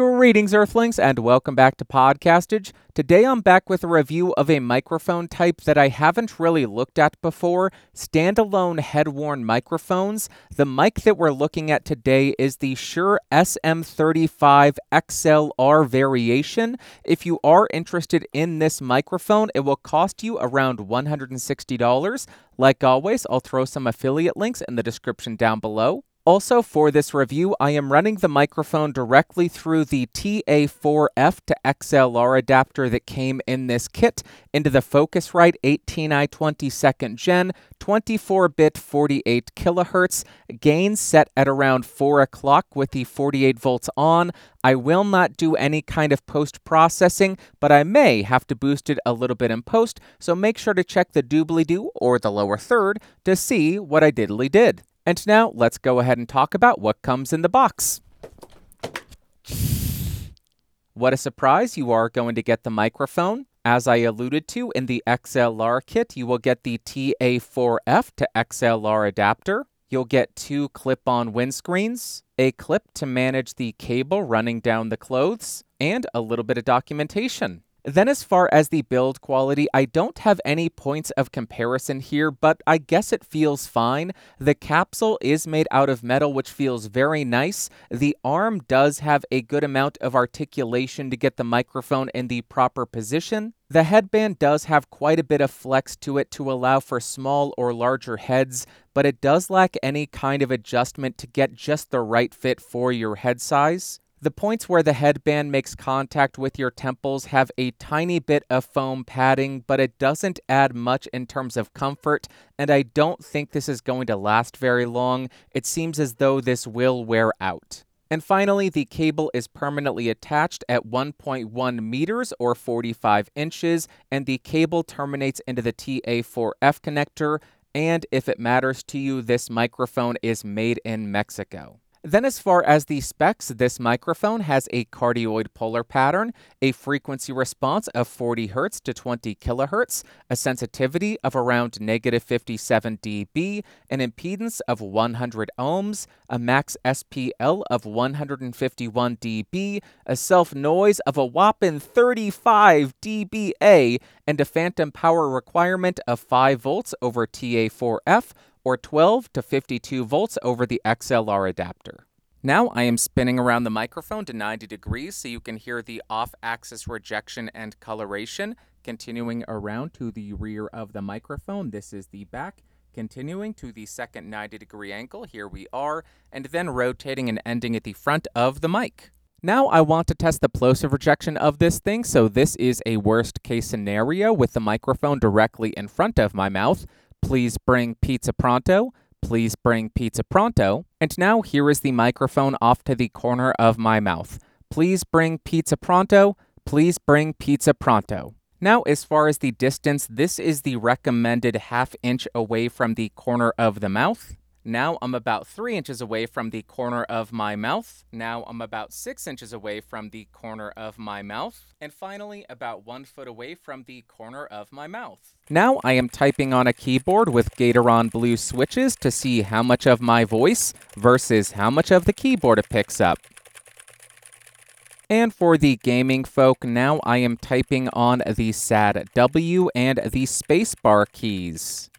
Greetings, Earthlings, and welcome back to Podcastage. Today I'm back with a review of a microphone type that I haven't really looked at before standalone head worn microphones. The mic that we're looking at today is the Shure SM35 XLR variation. If you are interested in this microphone, it will cost you around $160. Like always, I'll throw some affiliate links in the description down below. Also, for this review, I am running the microphone directly through the TA4F to XLR adapter that came in this kit into the Focusrite 18i20 second gen, 24 bit 48 kilohertz, gain set at around 4 o'clock with the 48 volts on. I will not do any kind of post processing, but I may have to boost it a little bit in post, so make sure to check the doobly doo or the lower third to see what I diddly did. And now let's go ahead and talk about what comes in the box. What a surprise! You are going to get the microphone. As I alluded to in the XLR kit, you will get the TA4F to XLR adapter. You'll get two clip on windscreens, a clip to manage the cable running down the clothes, and a little bit of documentation. Then, as far as the build quality, I don't have any points of comparison here, but I guess it feels fine. The capsule is made out of metal, which feels very nice. The arm does have a good amount of articulation to get the microphone in the proper position. The headband does have quite a bit of flex to it to allow for small or larger heads, but it does lack any kind of adjustment to get just the right fit for your head size. The points where the headband makes contact with your temples have a tiny bit of foam padding, but it doesn't add much in terms of comfort, and I don't think this is going to last very long. It seems as though this will wear out. And finally, the cable is permanently attached at 1.1 meters or 45 inches, and the cable terminates into the TA4F connector. And if it matters to you, this microphone is made in Mexico. Then, as far as the specs, this microphone has a cardioid polar pattern, a frequency response of 40 Hz to 20 kHz, a sensitivity of around negative 57 dB, an impedance of 100 ohms, a max SPL of 151 dB, a self noise of a whopping 35 dBA, and a phantom power requirement of 5 volts over TA4F or 12 to 52 volts over the XLR adapter. Now I am spinning around the microphone to 90 degrees so you can hear the off-axis rejection and coloration. Continuing around to the rear of the microphone, this is the back. Continuing to the second 90 degree angle, here we are, and then rotating and ending at the front of the mic. Now I want to test the plosive rejection of this thing, so this is a worst case scenario with the microphone directly in front of my mouth. Please bring pizza pronto. Please bring pizza pronto. And now here is the microphone off to the corner of my mouth. Please bring pizza pronto. Please bring pizza pronto. Now, as far as the distance, this is the recommended half inch away from the corner of the mouth. Now I'm about three inches away from the corner of my mouth. Now I'm about six inches away from the corner of my mouth. And finally, about one foot away from the corner of my mouth. Now I am typing on a keyboard with Gateron Blue switches to see how much of my voice versus how much of the keyboard it picks up. And for the gaming folk, now I am typing on the SAD W and the spacebar keys.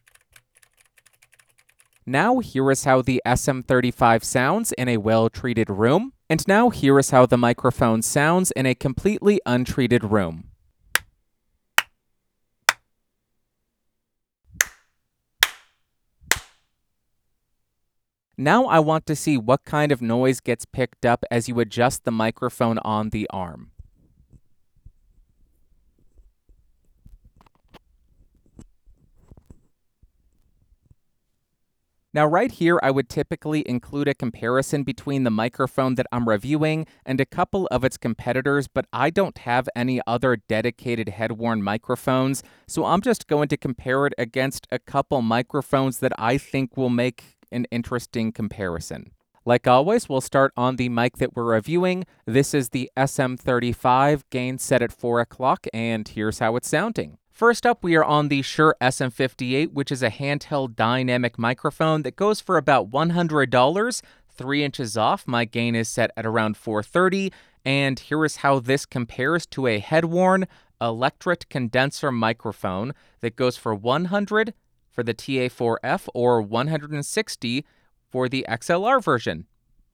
Now, here is how the SM35 sounds in a well treated room. And now, here is how the microphone sounds in a completely untreated room. Now I want to see what kind of noise gets picked up as you adjust the microphone on the arm. Now, right here, I would typically include a comparison between the microphone that I'm reviewing and a couple of its competitors, but I don't have any other dedicated head worn microphones, so I'm just going to compare it against a couple microphones that I think will make an interesting comparison. Like always, we'll start on the mic that we're reviewing. This is the SM35, gain set at 4 o'clock, and here's how it's sounding. First up, we are on the Shure SM58, which is a handheld dynamic microphone that goes for about $100, 3 inches off. My gain is set at around 430, And here is how this compares to a head-worn electret condenser microphone that goes for 100 for the TA4F or 160 for the XLR version.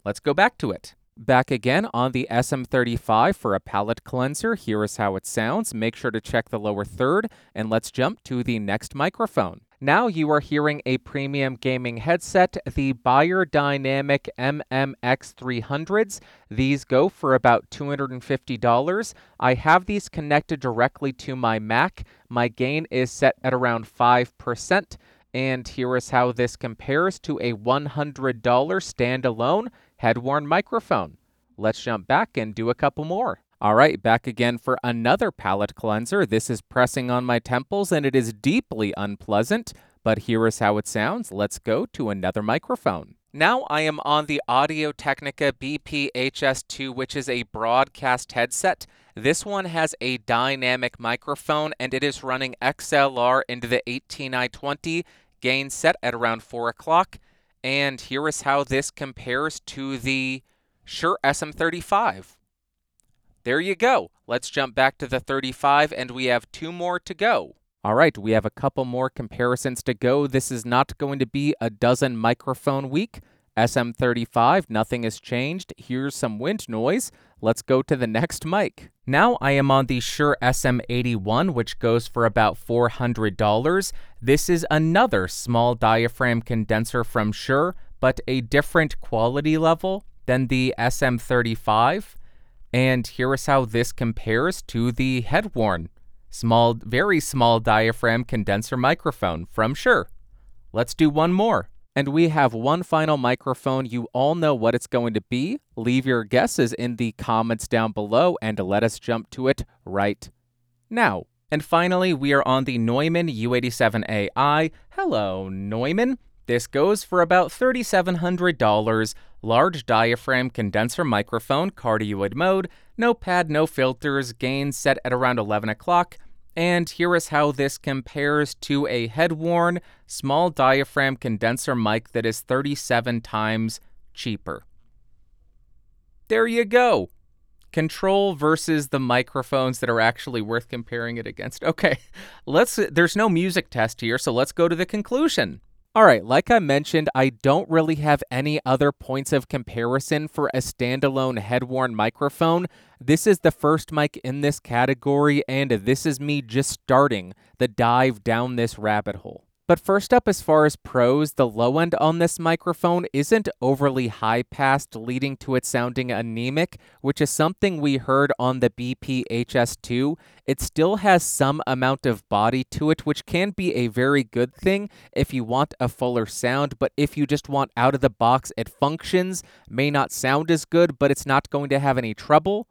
Let's go back to it. Back again on the SM35 for a palate cleanser. Here is how it sounds. Make sure to check the lower third, and let's jump to the next microphone. Now you are hearing a premium gaming headset, the Beyerdynamic MMX300s. These go for about $250. I have these connected directly to my Mac. My gain is set at around 5%. And here is how this compares to a $100 standalone head-worn microphone. Let's jump back and do a couple more. All right, back again for another palate cleanser. This is pressing on my temples and it is deeply unpleasant, but here is how it sounds. Let's go to another microphone. Now I am on the Audio Technica BPHS2, which is a broadcast headset. This one has a dynamic microphone and it is running XLR into the 18i20, gain set at around 4 o'clock. And here is how this compares to the Shure SM35. There you go. Let's jump back to the 35, and we have two more to go. All right, we have a couple more comparisons to go. This is not going to be a dozen microphone week. SM35, nothing has changed. Here's some wind noise. Let's go to the next mic. Now I am on the Shure SM81, which goes for about $400. This is another small diaphragm condenser from Shure, but a different quality level than the SM35. And here is how this compares to the head-worn, small, very small diaphragm condenser microphone from Shure. Let's do one more. And we have one final microphone. You all know what it's going to be. Leave your guesses in the comments down below and let us jump to it right now. And finally, we are on the Neumann U87AI. Hello, Neumann. This goes for about $3,700 large diaphragm condenser microphone, cardioid mode, no pad, no filters, gain set at around 11 o'clock, and here is how this compares to a head-worn, small diaphragm condenser mic that is 37 times cheaper. There you go. Control versus the microphones that are actually worth comparing it against. Okay, let's there's no music test here, so let's go to the conclusion. All right, like I mentioned, I don't really have any other points of comparison for a standalone head-worn microphone. This is the first mic in this category, and this is me just starting the dive down this rabbit hole. But first up, as far as pros, the low end on this microphone isn't overly high passed, leading to it sounding anemic, which is something we heard on the BPHS2. It still has some amount of body to it, which can be a very good thing if you want a fuller sound, but if you just want out of the box, it functions, may not sound as good, but it's not going to have any trouble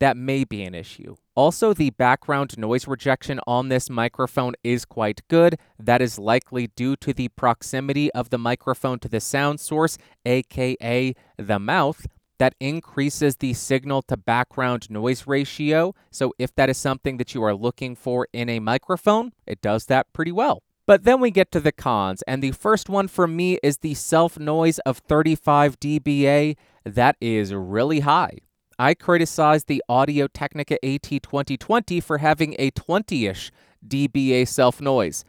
that may be an issue. Also, the background noise rejection on this microphone is quite good. That is likely due to the proximity of the microphone to the sound source, aka the mouth. That increases the signal to background noise ratio. So, if that is something that you are looking for in a microphone, it does that pretty well. But then we get to the cons, and the first one for me is the self noise of 35 dBA. That is really high. I criticized the Audio Technica AT2020 for having a 20 ish dBA self noise,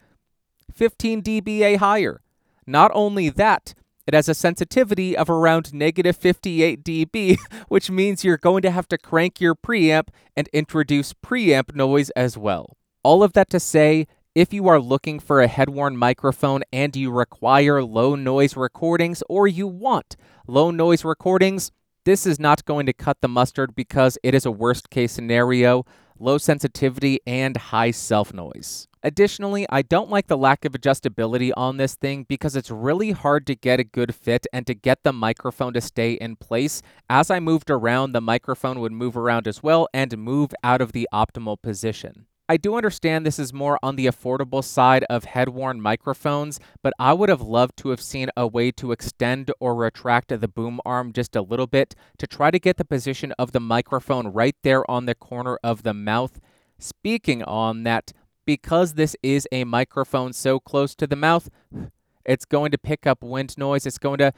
15 dBA higher. Not only that, it has a sensitivity of around negative 58 dB, which means you're going to have to crank your preamp and introduce preamp noise as well. All of that to say, if you are looking for a head-worn microphone and you require low noise recordings or you want low noise recordings, this is not going to cut the mustard because it is a worst case scenario, low sensitivity, and high self noise. Additionally, I don't like the lack of adjustability on this thing because it's really hard to get a good fit and to get the microphone to stay in place. As I moved around, the microphone would move around as well and move out of the optimal position. I do understand this is more on the affordable side of head worn microphones, but I would have loved to have seen a way to extend or retract the boom arm just a little bit to try to get the position of the microphone right there on the corner of the mouth. Speaking on that, because this is a microphone so close to the mouth, it's going to pick up wind noise. It's going to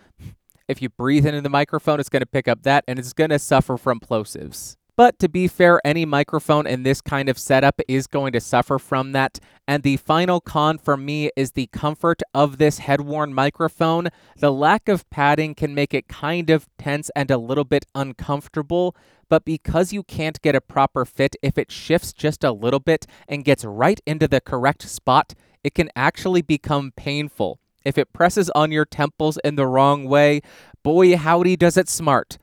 If you breathe into the microphone, it's going to pick up that and it's going to suffer from plosives. But to be fair, any microphone in this kind of setup is going to suffer from that. And the final con for me is the comfort of this head worn microphone. The lack of padding can make it kind of tense and a little bit uncomfortable. But because you can't get a proper fit, if it shifts just a little bit and gets right into the correct spot, it can actually become painful. If it presses on your temples in the wrong way, boy, howdy, does it smart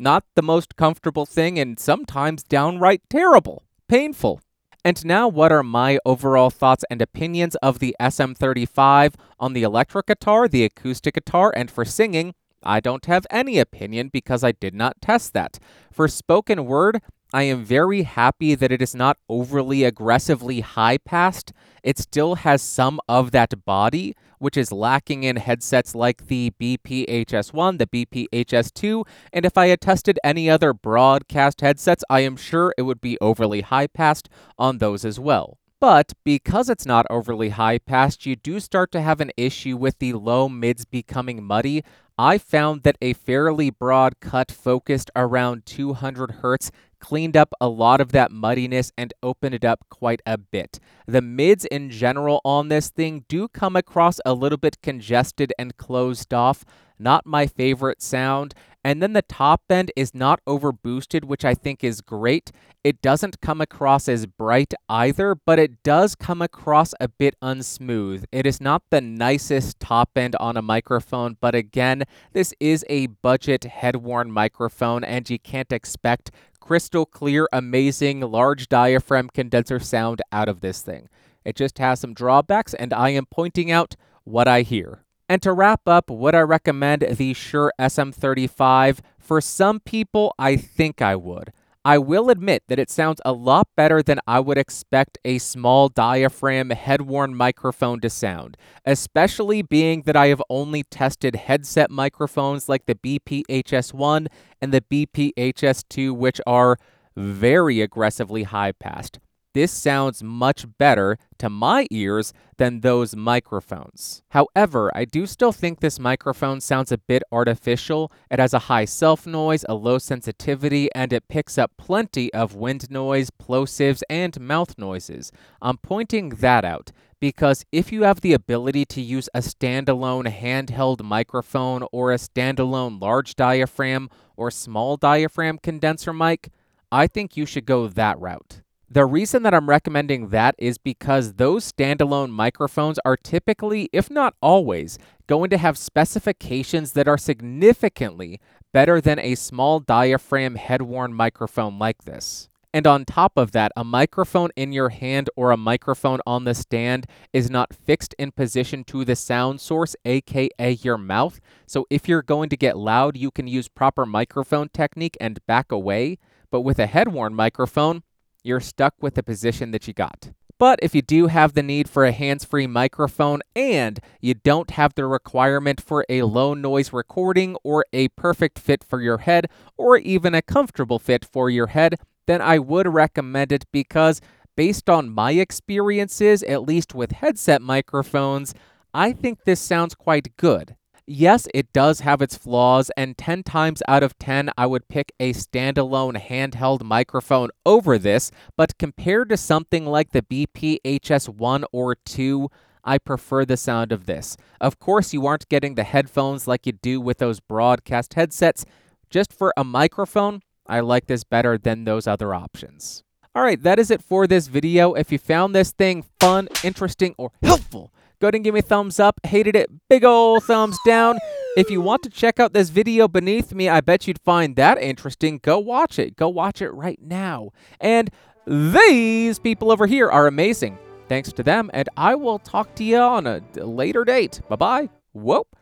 not the most comfortable thing, and sometimes downright terrible, painful. And now, what are my overall thoughts and opinions of the SM35 on the electric guitar, the acoustic guitar, and for singing? I don't have any opinion because I did not test that. For spoken word, I am very happy that it is not overly aggressively high passed. It still has some of that body, which is lacking in headsets like the BPHS1, the BPHS2, and if I had tested any other broadcast headsets, I am sure it would be overly high passed on those as well. But because it's not overly high passed, you do start to have an issue with the low mids becoming muddy. I found that a fairly broad cut focused around 200 hertz cleaned up a lot of that muddiness and opened it up quite a bit. The mids in general on this thing do come across a little bit congested and closed off. Not my favorite sound. And then the top end is not over boosted, which I think is great. It doesn't come across as bright either, but it does come across a bit unsmooth. It is not the nicest top end on a microphone, but again, this is a budget head worn microphone, and you can't expect crystal clear, amazing, large diaphragm condenser sound out of this thing. It just has some drawbacks, and I am pointing out what I hear. And to wrap up, would I recommend the Shure SM35? For some people, I think I would. I will admit that it sounds a lot better than I would expect a small diaphragm head worn microphone to sound, especially being that I have only tested headset microphones like the BPHS1 and the BPHS2, which are very aggressively high passed. This sounds much better to my ears than those microphones. However, I do still think this microphone sounds a bit artificial. It has a high self noise, a low sensitivity, and it picks up plenty of wind noise, plosives, and mouth noises. I'm pointing that out because if you have the ability to use a standalone handheld microphone or a standalone large diaphragm or small diaphragm condenser mic, I think you should go that route. The reason that I'm recommending that is because those standalone microphones are typically, if not always, going to have specifications that are significantly better than a small diaphragm head worn microphone like this. And on top of that, a microphone in your hand or a microphone on the stand is not fixed in position to the sound source, aka your mouth. So if you're going to get loud, you can use proper microphone technique and back away. But with a head worn microphone, you're stuck with the position that you got. But if you do have the need for a hands free microphone and you don't have the requirement for a low noise recording or a perfect fit for your head or even a comfortable fit for your head, then I would recommend it because, based on my experiences, at least with headset microphones, I think this sounds quite good. Yes, it does have its flaws, and 10 times out of 10, I would pick a standalone handheld microphone over this, but compared to something like the BPHS1 or 2, I prefer the sound of this. Of course, you aren't getting the headphones like you do with those broadcast headsets. Just for a microphone, I like this better than those other options. All right, that is it for this video. If you found this thing fun, interesting, or helpful, Go ahead and give me a thumbs up. Hated it, big ol' thumbs down. If you want to check out this video beneath me, I bet you'd find that interesting. Go watch it. Go watch it right now. And these people over here are amazing. Thanks to them, and I will talk to you on a later date. Bye bye. Whoop.